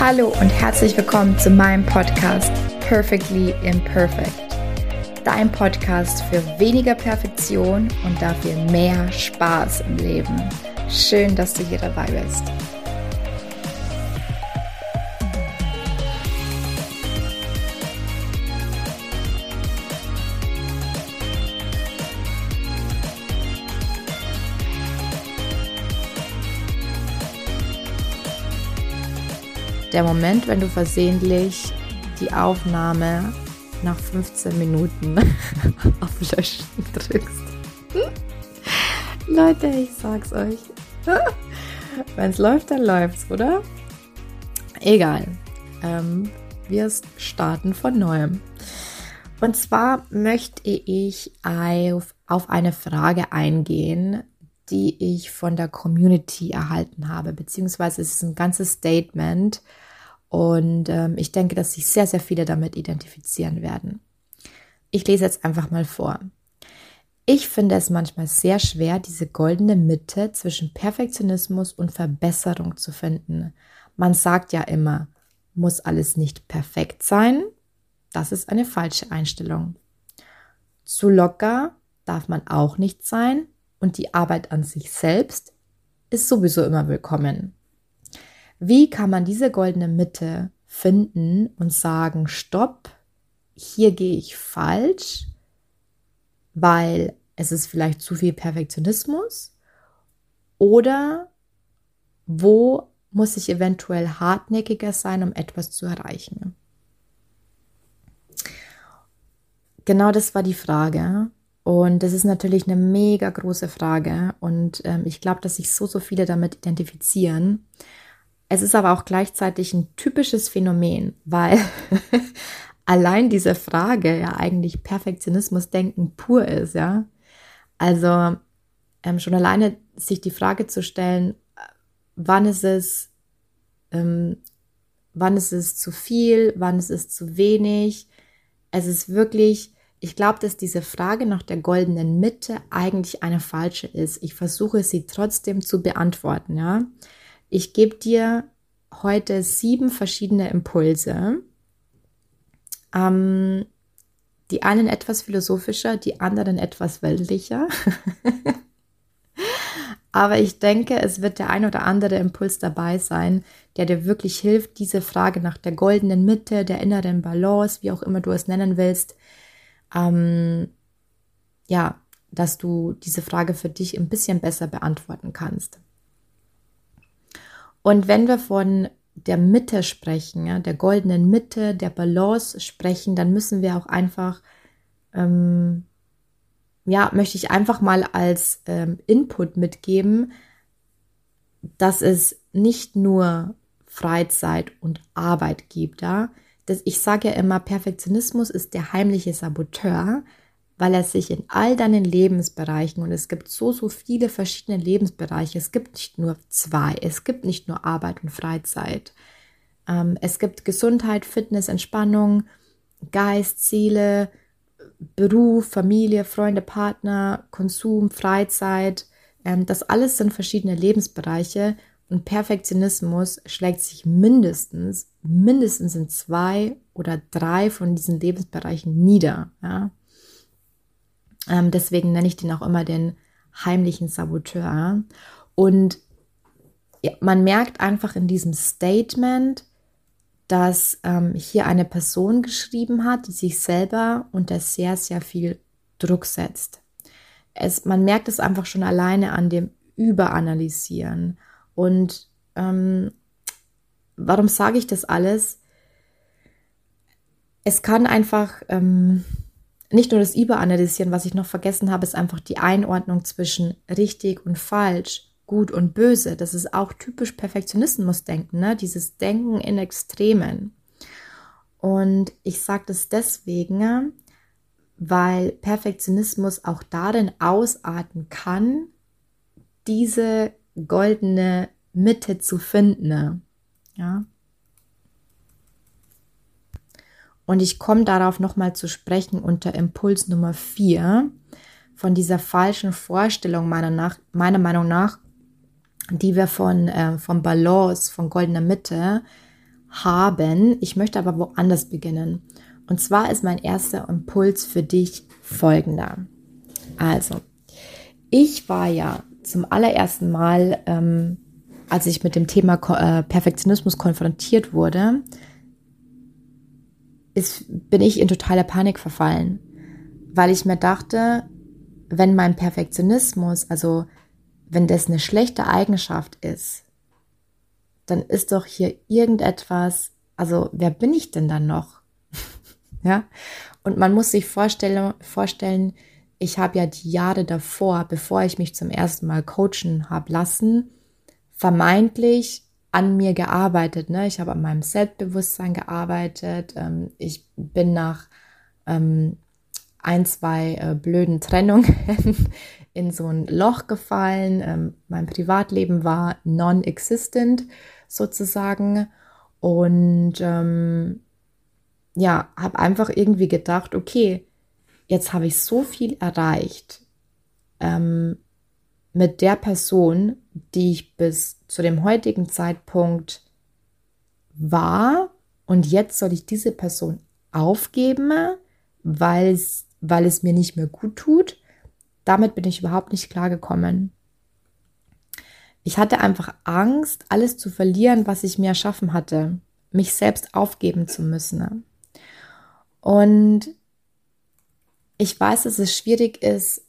Hallo und herzlich willkommen zu meinem Podcast Perfectly Imperfect. Dein Podcast für weniger Perfektion und dafür mehr Spaß im Leben. Schön, dass du hier dabei bist. Der Moment, wenn du versehentlich die Aufnahme nach 15 Minuten auf Löschen drückst. Leute, ich sag's euch. Wenn es läuft, dann läuft's, oder? Egal. Ähm, wir starten von neuem. Und zwar möchte ich auf, auf eine Frage eingehen, die ich von der Community erhalten habe, beziehungsweise es ist ein ganzes Statement und ähm, ich denke, dass sich sehr, sehr viele damit identifizieren werden. Ich lese jetzt einfach mal vor. Ich finde es manchmal sehr schwer, diese goldene Mitte zwischen Perfektionismus und Verbesserung zu finden. Man sagt ja immer, muss alles nicht perfekt sein. Das ist eine falsche Einstellung. Zu locker darf man auch nicht sein und die Arbeit an sich selbst ist sowieso immer willkommen. Wie kann man diese goldene Mitte finden und sagen, stopp, hier gehe ich falsch, weil es ist vielleicht zu viel Perfektionismus oder wo muss ich eventuell hartnäckiger sein, um etwas zu erreichen? Genau das war die Frage. Und das ist natürlich eine mega große Frage. Und ähm, ich glaube, dass sich so, so viele damit identifizieren. Es ist aber auch gleichzeitig ein typisches Phänomen, weil allein diese Frage ja eigentlich Perfektionismus-Denken pur ist, ja. Also ähm, schon alleine sich die Frage zu stellen, wann ist es, ähm, wann ist es zu viel, wann ist es zu wenig. Es ist wirklich, ich glaube, dass diese Frage nach der goldenen Mitte eigentlich eine falsche ist. Ich versuche sie trotzdem zu beantworten, ja. Ich gebe dir heute sieben verschiedene Impulse. Ähm, die einen etwas philosophischer, die anderen etwas weltlicher. Aber ich denke, es wird der ein oder andere Impuls dabei sein, der dir wirklich hilft, diese Frage nach der goldenen Mitte, der inneren Balance, wie auch immer du es nennen willst, ähm, ja, dass du diese Frage für dich ein bisschen besser beantworten kannst. Und wenn wir von der Mitte sprechen, ja, der goldenen Mitte, der Balance sprechen, dann müssen wir auch einfach, ähm, ja, möchte ich einfach mal als ähm, Input mitgeben, dass es nicht nur Freizeit und Arbeit gibt, ja. Das, ich sage ja immer, Perfektionismus ist der heimliche Saboteur, weil er sich in all deinen Lebensbereichen, und es gibt so, so viele verschiedene Lebensbereiche, es gibt nicht nur zwei, es gibt nicht nur Arbeit und Freizeit. Ähm, es gibt Gesundheit, Fitness, Entspannung, Geist, Seele, Beruf, Familie, Freunde, Partner, Konsum, Freizeit. Ähm, das alles sind verschiedene Lebensbereiche und Perfektionismus schlägt sich mindestens, mindestens in zwei oder drei von diesen Lebensbereichen nieder. Ja? Ähm, deswegen nenne ich den auch immer den heimlichen Saboteur. Und ja, man merkt einfach in diesem Statement, dass ähm, hier eine Person geschrieben hat, die sich selber unter sehr, sehr viel Druck setzt. Es, man merkt es einfach schon alleine an dem Überanalysieren. Und ähm, warum sage ich das alles? Es kann einfach ähm, nicht nur das Überanalysieren, was ich noch vergessen habe, ist einfach die Einordnung zwischen richtig und falsch, gut und böse. Das ist auch typisch Perfektionismusdenken, ne? dieses Denken in Extremen. Und ich sage das deswegen, weil Perfektionismus auch darin ausarten kann, diese goldene Mitte zu finden. Ja, Und ich komme darauf nochmal zu sprechen unter Impuls Nummer 4 von dieser falschen Vorstellung meiner, nach, meiner Meinung nach, die wir von, äh, von Balance, von goldener Mitte haben. Ich möchte aber woanders beginnen. Und zwar ist mein erster Impuls für dich folgender. Also, ich war ja zum allerersten Mal, ähm, als ich mit dem Thema äh, Perfektionismus konfrontiert wurde, ist, bin ich in totale Panik verfallen, weil ich mir dachte, wenn mein Perfektionismus, also wenn das eine schlechte Eigenschaft ist, dann ist doch hier irgendetwas, also wer bin ich denn dann noch? ja? Und man muss sich vorstellen, vorstellen ich habe ja die Jahre davor, bevor ich mich zum ersten Mal coachen habe lassen, vermeintlich an mir gearbeitet. Ne? Ich habe an meinem Selbstbewusstsein gearbeitet. Ähm, ich bin nach ähm, ein, zwei äh, blöden Trennungen in so ein Loch gefallen. Ähm, mein Privatleben war non-existent sozusagen. Und ähm, ja, habe einfach irgendwie gedacht, okay, jetzt habe ich so viel erreicht ähm, mit der Person, die ich bis zu dem heutigen Zeitpunkt war. Und jetzt soll ich diese Person aufgeben, weil es, mir nicht mehr gut tut. Damit bin ich überhaupt nicht klargekommen. Ich hatte einfach Angst, alles zu verlieren, was ich mir erschaffen hatte, mich selbst aufgeben zu müssen. Und ich weiß, dass es schwierig ist.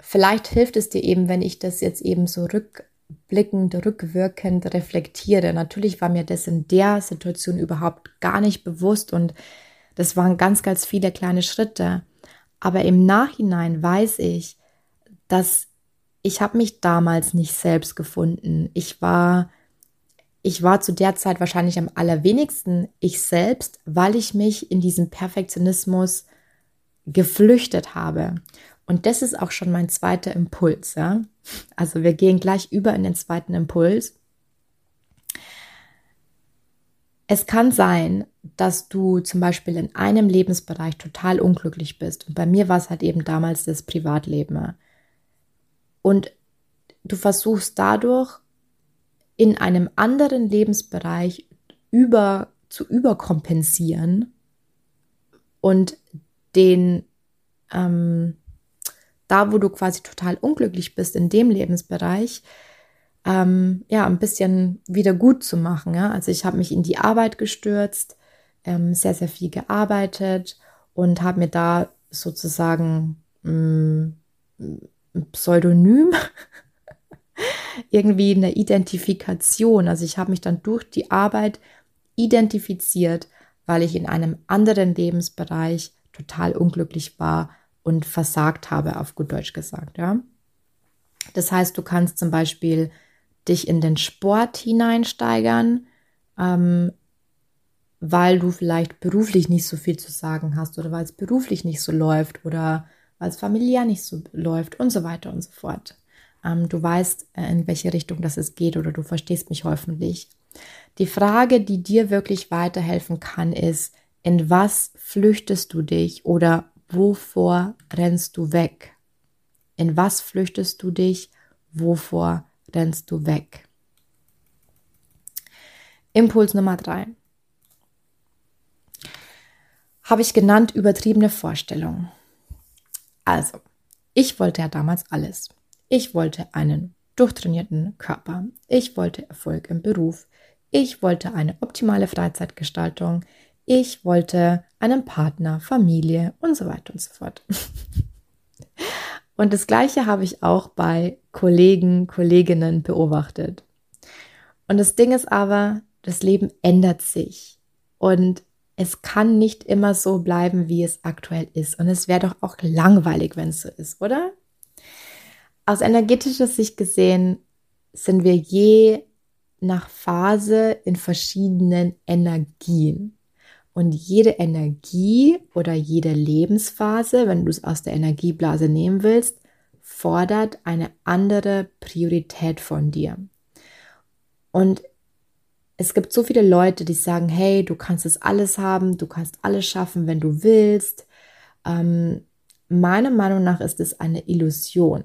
Vielleicht hilft es dir eben, wenn ich das jetzt eben so rückblickend, rückwirkend reflektiere. Natürlich war mir das in der Situation überhaupt gar nicht bewusst und das waren ganz, ganz viele kleine Schritte. Aber im Nachhinein weiß ich, dass ich habe mich damals nicht selbst gefunden. Ich war ich war zu der Zeit wahrscheinlich am allerwenigsten ich selbst, weil ich mich in diesem Perfektionismus geflüchtet habe. Und das ist auch schon mein zweiter Impuls. Ja? Also wir gehen gleich über in den zweiten Impuls. Es kann sein, dass du zum Beispiel in einem Lebensbereich total unglücklich bist. Und bei mir war es halt eben damals das Privatleben. Und du versuchst dadurch in einem anderen Lebensbereich über zu überkompensieren und den, ähm, da wo du quasi total unglücklich bist in dem Lebensbereich, ähm, ja, ein bisschen wieder gut zu machen. Ja? Also ich habe mich in die Arbeit gestürzt, ähm, sehr, sehr viel gearbeitet und habe mir da sozusagen mm, ein Pseudonym, irgendwie eine Identifikation. Also ich habe mich dann durch die Arbeit identifiziert, weil ich in einem anderen Lebensbereich total unglücklich war und versagt habe, auf gut Deutsch gesagt, ja. Das heißt, du kannst zum Beispiel dich in den Sport hineinsteigern, ähm, weil du vielleicht beruflich nicht so viel zu sagen hast oder weil es beruflich nicht so läuft oder weil es familiär nicht so läuft und so weiter und so fort. Ähm, du weißt, äh, in welche Richtung das es geht oder du verstehst mich hoffentlich. Die Frage, die dir wirklich weiterhelfen kann, ist, in was flüchtest du dich oder wovor rennst du weg? In was flüchtest du dich? Wovor rennst du weg? Impuls Nummer drei. Habe ich genannt übertriebene Vorstellungen. Also, ich wollte ja damals alles. Ich wollte einen durchtrainierten Körper. Ich wollte Erfolg im Beruf. Ich wollte eine optimale Freizeitgestaltung. Ich wollte einen Partner, Familie und so weiter und so fort. Und das Gleiche habe ich auch bei Kollegen, Kolleginnen beobachtet. Und das Ding ist aber, das Leben ändert sich. Und es kann nicht immer so bleiben, wie es aktuell ist. Und es wäre doch auch langweilig, wenn es so ist, oder? Aus energetischer Sicht gesehen sind wir je nach Phase in verschiedenen Energien. Und jede Energie oder jede Lebensphase, wenn du es aus der Energieblase nehmen willst, fordert eine andere Priorität von dir. Und es gibt so viele Leute, die sagen, hey, du kannst es alles haben, du kannst alles schaffen, wenn du willst. Ähm, meiner Meinung nach ist es eine Illusion.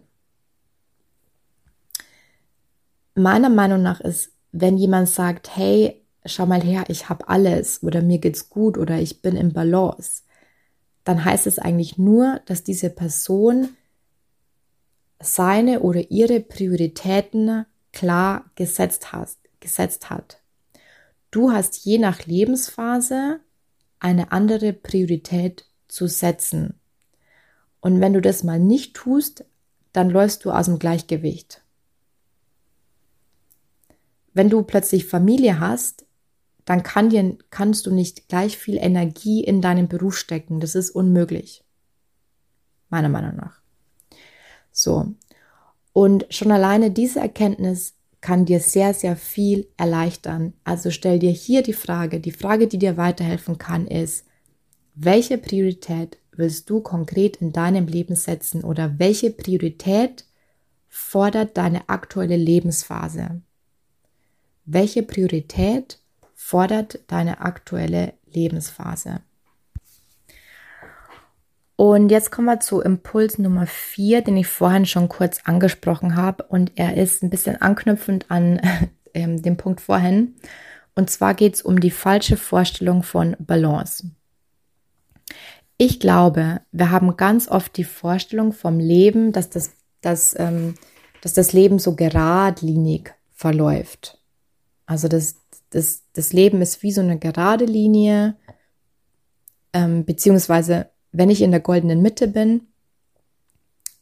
Meiner Meinung nach ist, wenn jemand sagt, hey, schau mal her, ich habe alles oder mir geht's gut oder ich bin im Balance, dann heißt es eigentlich nur, dass diese Person seine oder ihre Prioritäten klar gesetzt, hast, gesetzt hat. Du hast je nach Lebensphase eine andere Priorität zu setzen. Und wenn du das mal nicht tust, dann läufst du aus dem Gleichgewicht. Wenn du plötzlich Familie hast, dann kann dir, kannst du nicht gleich viel Energie in deinen Beruf stecken. Das ist unmöglich. Meiner Meinung nach. So. Und schon alleine diese Erkenntnis kann dir sehr, sehr viel erleichtern. Also stell dir hier die Frage, die Frage, die dir weiterhelfen kann, ist, welche Priorität willst du konkret in deinem Leben setzen oder welche Priorität fordert deine aktuelle Lebensphase? Welche Priorität fordert deine aktuelle Lebensphase? Und jetzt kommen wir zu Impuls Nummer vier, den ich vorhin schon kurz angesprochen habe. Und er ist ein bisschen anknüpfend an äh, dem Punkt vorhin. Und zwar geht es um die falsche Vorstellung von Balance. Ich glaube, wir haben ganz oft die Vorstellung vom Leben, dass das, dass, ähm, dass das Leben so geradlinig verläuft. Also das, das, das Leben ist wie so eine gerade Linie, ähm, beziehungsweise wenn ich in der goldenen Mitte bin,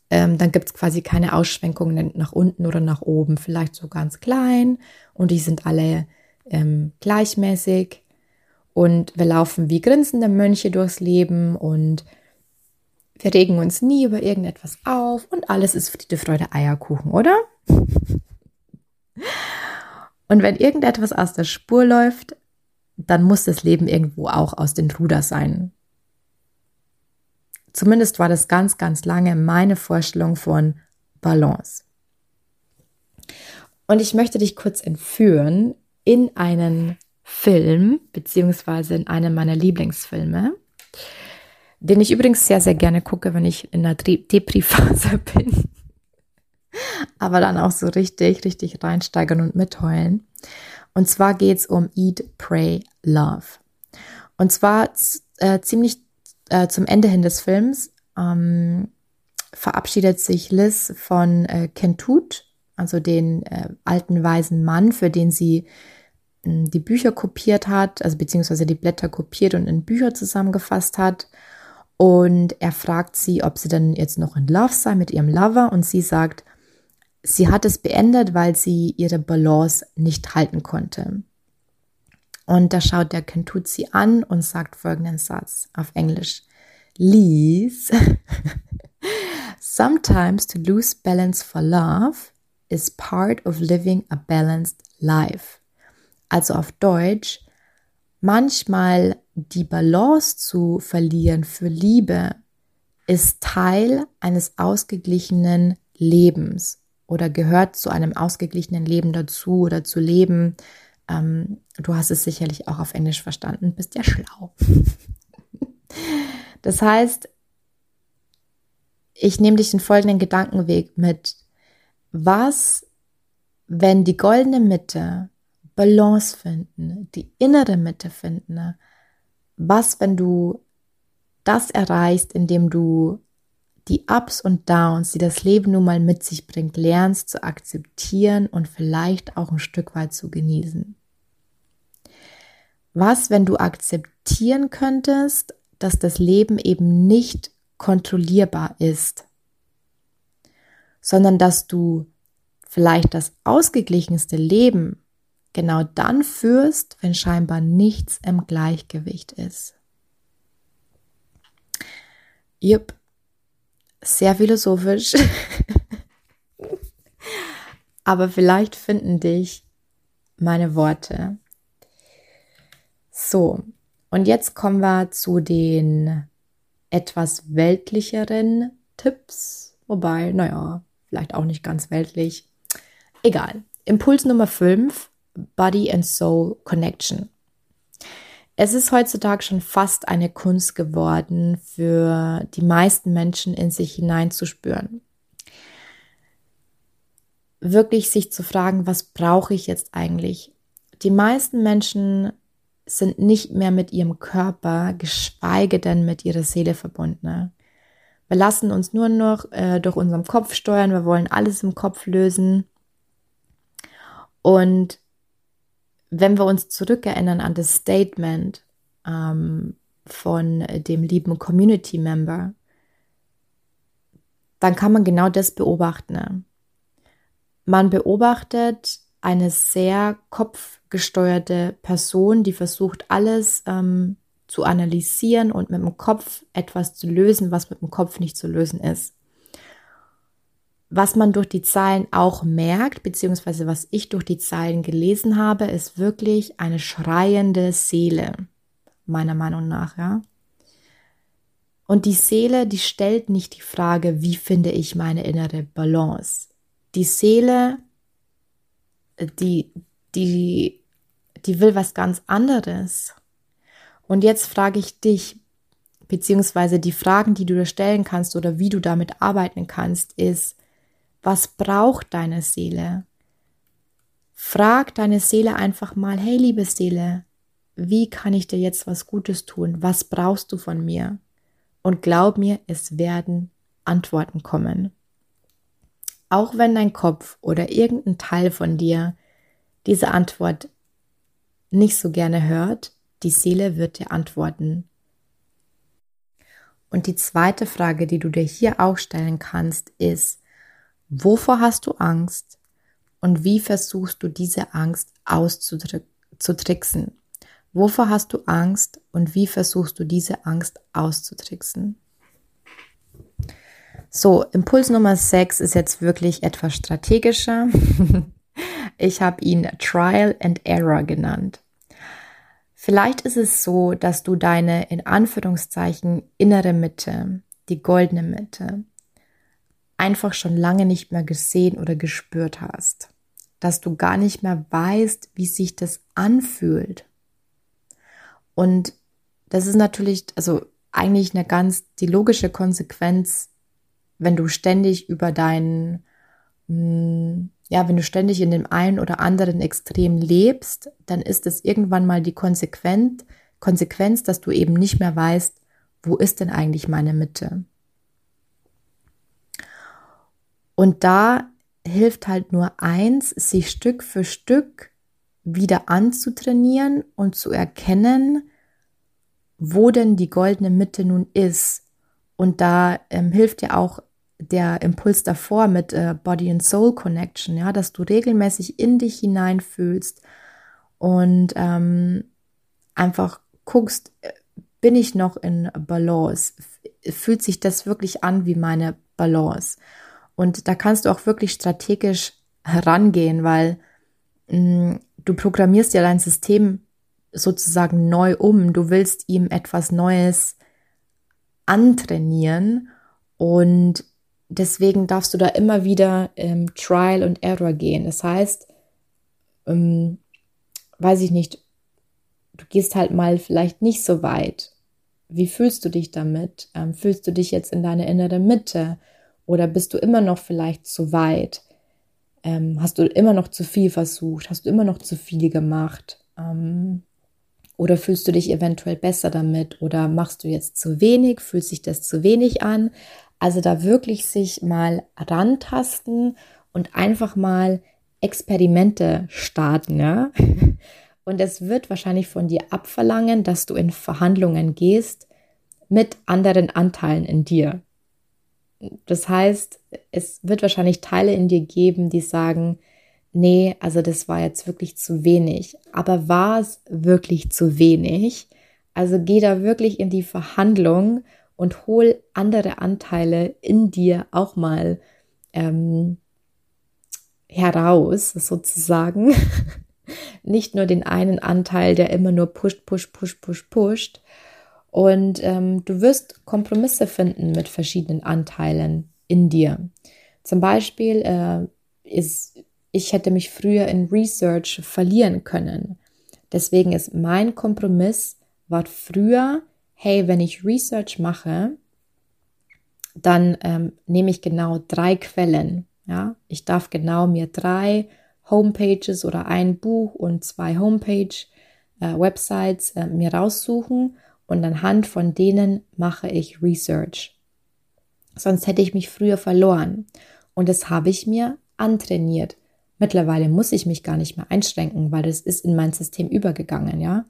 ähm, dann gibt es quasi keine Ausschwenkungen nach unten oder nach oben, vielleicht so ganz klein und die sind alle ähm, gleichmäßig. Und wir laufen wie grinsende Mönche durchs Leben und wir regen uns nie über irgendetwas auf und alles ist Friede, Freude, Eierkuchen, oder? Und wenn irgendetwas aus der Spur läuft, dann muss das Leben irgendwo auch aus den Ruder sein. Zumindest war das ganz, ganz lange meine Vorstellung von Balance. Und ich möchte dich kurz entführen in einen Film, beziehungsweise in einem meiner Lieblingsfilme, den ich übrigens sehr, sehr gerne gucke, wenn ich in der Depri-Phase bin. Aber dann auch so richtig, richtig reinsteigern und mitheulen. Und zwar geht es um Eat, Pray, Love. Und zwar äh, ziemlich äh, zum Ende hin des Films ähm, verabschiedet sich Liz von äh, Kentut, also den äh, alten weisen Mann, für den sie äh, die Bücher kopiert hat, also beziehungsweise die Blätter kopiert und in Bücher zusammengefasst hat. Und er fragt sie, ob sie denn jetzt noch in Love sei mit ihrem Lover. Und sie sagt, sie hat es beendet, weil sie ihre Balance nicht halten konnte. Und da schaut der Kentuzzi an und sagt folgenden Satz auf Englisch. Lise, sometimes to lose balance for love is part of living a balanced life. Also auf Deutsch, manchmal die Balance zu verlieren für Liebe ist Teil eines ausgeglichenen Lebens oder gehört zu einem ausgeglichenen Leben dazu oder zu leben, ähm, du hast es sicherlich auch auf Englisch verstanden, bist ja schlau. das heißt, ich nehme dich den folgenden Gedankenweg mit. Was, wenn die goldene Mitte Balance finden, die innere Mitte finden? Was, wenn du das erreichst, indem du die Ups und Downs, die das Leben nun mal mit sich bringt, lernst zu akzeptieren und vielleicht auch ein Stück weit zu genießen? Was, wenn du akzeptieren könntest, dass das Leben eben nicht kontrollierbar ist, sondern dass du vielleicht das ausgeglichenste Leben genau dann führst, wenn scheinbar nichts im Gleichgewicht ist. Jupp, sehr philosophisch. Aber vielleicht finden dich meine Worte so, und jetzt kommen wir zu den etwas weltlicheren Tipps. Wobei, naja, vielleicht auch nicht ganz weltlich. Egal. Impuls Nummer 5, Body and Soul Connection. Es ist heutzutage schon fast eine Kunst geworden, für die meisten Menschen in sich hineinzuspüren. Wirklich sich zu fragen, was brauche ich jetzt eigentlich? die meisten Menschen sind nicht mehr mit ihrem Körper, geschweige denn mit ihrer Seele verbunden. Wir lassen uns nur noch äh, durch unseren Kopf steuern, wir wollen alles im Kopf lösen. Und wenn wir uns zurückerinnern an das Statement ähm, von dem lieben Community Member, dann kann man genau das beobachten. Man beobachtet eine sehr kopfgesteuerte Person, die versucht, alles ähm, zu analysieren und mit dem Kopf etwas zu lösen, was mit dem Kopf nicht zu lösen ist. Was man durch die Zeilen auch merkt, beziehungsweise was ich durch die Zeilen gelesen habe, ist wirklich eine schreiende Seele, meiner Meinung nach, ja. Und die Seele, die stellt nicht die Frage, wie finde ich meine innere Balance. Die Seele, die, die, die will was ganz anderes. Und jetzt frage ich dich, beziehungsweise die Fragen, die du dir stellen kannst oder wie du damit arbeiten kannst, ist, was braucht deine Seele? Frag deine Seele einfach mal, hey liebe Seele, wie kann ich dir jetzt was Gutes tun? Was brauchst du von mir? Und glaub mir, es werden Antworten kommen. Auch wenn dein Kopf oder irgendein Teil von dir diese Antwort nicht so gerne hört, die Seele wird dir antworten. Und die zweite Frage, die du dir hier auch stellen kannst, ist, wovor hast du Angst und wie versuchst du diese Angst auszutricksen? Wovor hast du Angst und wie versuchst du diese Angst auszutricksen? So, Impuls Nummer 6 ist jetzt wirklich etwas strategischer. ich habe ihn Trial and Error genannt. Vielleicht ist es so, dass du deine in Anführungszeichen innere Mitte, die goldene Mitte, einfach schon lange nicht mehr gesehen oder gespürt hast. Dass du gar nicht mehr weißt, wie sich das anfühlt. Und das ist natürlich, also eigentlich eine ganz die logische Konsequenz, wenn du ständig über deinen hm, ja, wenn du ständig in dem einen oder anderen Extrem lebst, dann ist es irgendwann mal die Konsequenz, Konsequenz, dass du eben nicht mehr weißt, wo ist denn eigentlich meine Mitte? Und da hilft halt nur eins, sich Stück für Stück wieder anzutrainieren und zu erkennen, wo denn die goldene Mitte nun ist. Und da ähm, hilft ja auch der Impuls davor mit äh, Body and Soul Connection, ja, dass du regelmäßig in dich hineinfühlst und ähm, einfach guckst, äh, bin ich noch in Balance? Fühlt sich das wirklich an wie meine Balance? Und da kannst du auch wirklich strategisch herangehen, weil mh, mm, du programmierst ja dein System sozusagen neu um. Du willst ihm etwas Neues antrainieren und deswegen darfst du da immer wieder ähm, Trial und Error gehen. Das heißt, ähm, weiß ich nicht, du gehst halt mal vielleicht nicht so weit. Wie fühlst du dich damit? Ähm, fühlst du dich jetzt in deine innere Mitte? Oder bist du immer noch vielleicht zu weit? Ähm, hast du immer noch zu viel versucht? Hast du immer noch zu viel gemacht? Ähm, oder fühlst du dich eventuell besser damit? Oder machst du jetzt zu wenig? Fühlt sich das zu wenig an? Also da wirklich sich mal rantasten und einfach mal Experimente starten, ja. Und es wird wahrscheinlich von dir abverlangen, dass du in Verhandlungen gehst mit anderen Anteilen in dir. Das heißt, es wird wahrscheinlich Teile in dir geben, die sagen, nee, also das war jetzt wirklich zu wenig. Aber war es wirklich zu wenig? Also geh da wirklich in die Verhandlung und hol andere Anteile in dir auch mal ähm, heraus, sozusagen. Nicht nur den einen Anteil, der immer nur pusht, pusht, pusht, pusht, pusht. Und ähm, du wirst Kompromisse finden mit verschiedenen Anteilen in dir. Zum Beispiel äh, ist, ich hätte mich früher in Research verlieren können. Deswegen ist mein Kompromiss, war früher hey, wenn ich Research mache, dann ähm, nehme ich genau drei Quellen. Ja, ich darf genau mir drei Homepages oder ein Buch und zwei Homepage-Websites äh, äh, mir raussuchen und anhand von denen mache ich Research. Sonst hätte ich mich früher verloren. Und das habe ich mir antrainiert. Mittlerweile muss ich mich gar nicht mehr einschränken, weil das ist in mein System übergegangen, ja.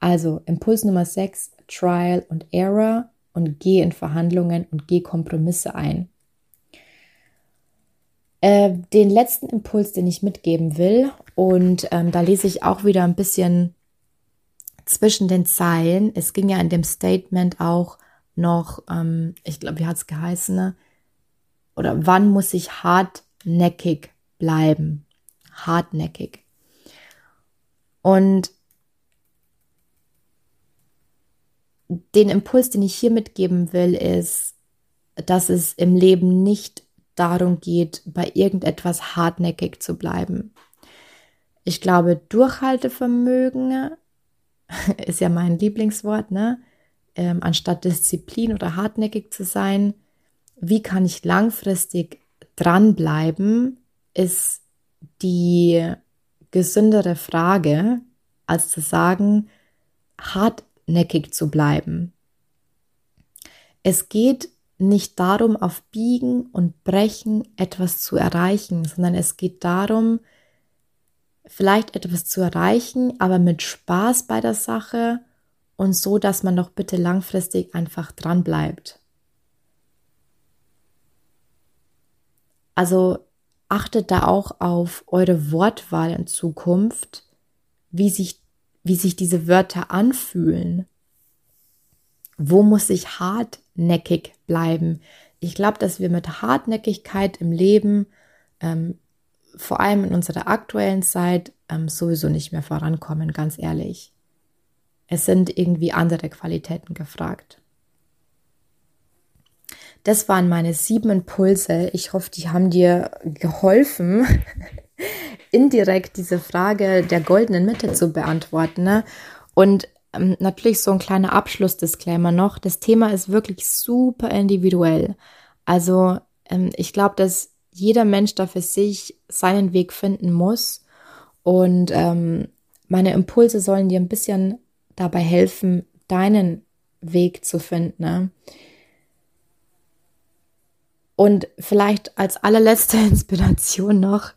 Also Impuls Nummer 6, Trial und Error und geh in Verhandlungen und geh Kompromisse ein. Äh, den letzten Impuls, den ich mitgeben will, und ähm, da lese ich auch wieder ein bisschen zwischen den Zeilen. Es ging ja in dem Statement auch noch, ähm, ich glaube, wie hat es geheißen, ne? oder wann muss ich hartnäckig bleiben? Hartnäckig. Und den Impuls, den ich hier mitgeben will, ist, dass es im Leben nicht darum geht, bei irgendetwas hartnäckig zu bleiben. Ich glaube, Durchhaltevermögen ist ja mein Lieblingswort, ne? Ähm, anstatt Disziplin oder hartnäckig zu sein, wie kann ich langfristig dranbleiben, ist die gesündere Frage, als zu sagen, hartnäckig zu bleiben. Es geht nicht darum, auf Biegen und Brechen etwas zu erreichen, sondern es geht darum, vielleicht etwas zu erreichen, aber mit Spaß bei der Sache und so, dass man doch bitte langfristig einfach dran bleibt. Also achtet da auch auf eure Wortwahl in Zukunft, wie sich, wie sich diese Wörter anfühlen. Wo muss ich hartnäckig bleiben? Ich glaube, dass wir mit Hartnäckigkeit im Leben, ähm, vor allem in unserer aktuellen Zeit, ähm, sowieso nicht mehr vorankommen, ganz ehrlich. Es sind irgendwie andere Qualitäten gefragt. Das waren meine sieben Impulse. Ich hoffe, die haben dir geholfen, indirekt diese Frage der goldenen Mitte zu beantworten. Ne? Und ähm, natürlich so ein kleiner Abschlussdisclaimer noch. Das Thema ist wirklich super individuell. Also ähm, ich glaube, dass jeder Mensch da für sich seinen Weg finden muss. Und ähm, meine Impulse sollen dir ein bisschen dabei helfen, deinen Weg zu finden. Ne? Und vielleicht als allerletzte Inspiration noch,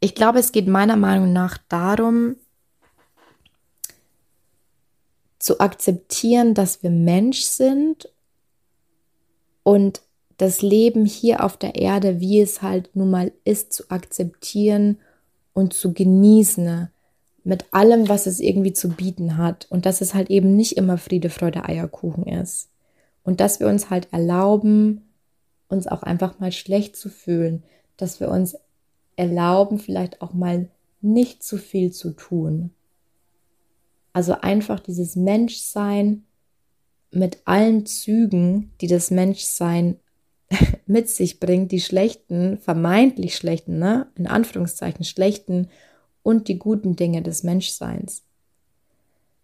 ich glaube, es geht meiner Meinung nach darum, zu akzeptieren, dass wir Mensch sind und das Leben hier auf der Erde, wie es halt nun mal ist, zu akzeptieren und zu genießen mit allem, was es irgendwie zu bieten hat. Und dass es halt eben nicht immer Friede, Freude, Eierkuchen ist. Und dass wir uns halt erlauben, uns auch einfach mal schlecht zu fühlen, dass wir uns erlauben, vielleicht auch mal nicht zu viel zu tun. Also einfach dieses Menschsein mit allen Zügen, die das Menschsein mit sich bringt, die schlechten, vermeintlich schlechten, ne, in Anführungszeichen schlechten und die guten Dinge des Menschseins.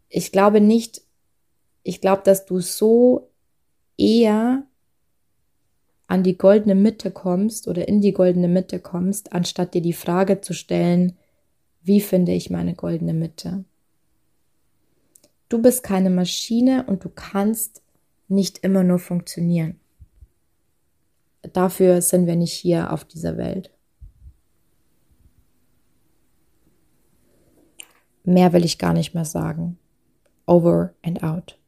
Ich glaube nicht, ich glaube, dass du so eher an die goldene Mitte kommst oder in die goldene Mitte kommst, anstatt dir die Frage zu stellen, wie finde ich meine goldene Mitte? Du bist keine Maschine und du kannst nicht immer nur funktionieren. Dafür sind wir nicht hier auf dieser Welt. Mehr will ich gar nicht mehr sagen. Over and out.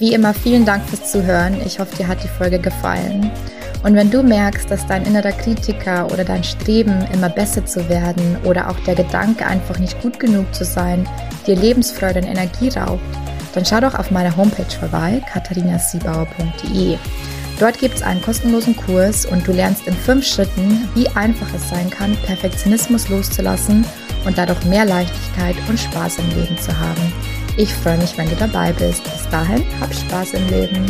Wie immer vielen Dank fürs Zuhören. Ich hoffe, dir hat die Folge gefallen. Und wenn du merkst, dass dein innerer Kritiker oder dein Streben, immer besser zu werden oder auch der Gedanke, einfach nicht gut genug zu sein, dir Lebensfreude und Energie raubt, dann schau doch auf meiner Homepage vorbei, katharinasiebauer.de. Dort gibt es einen kostenlosen Kurs und du lernst in fünf Schritten, wie einfach es sein kann, Perfektionismus loszulassen und dadurch mehr Leichtigkeit und Spaß im Leben zu haben. Ich freue mich, wenn du dabei bist. Bis dahin, hab Spaß im Leben.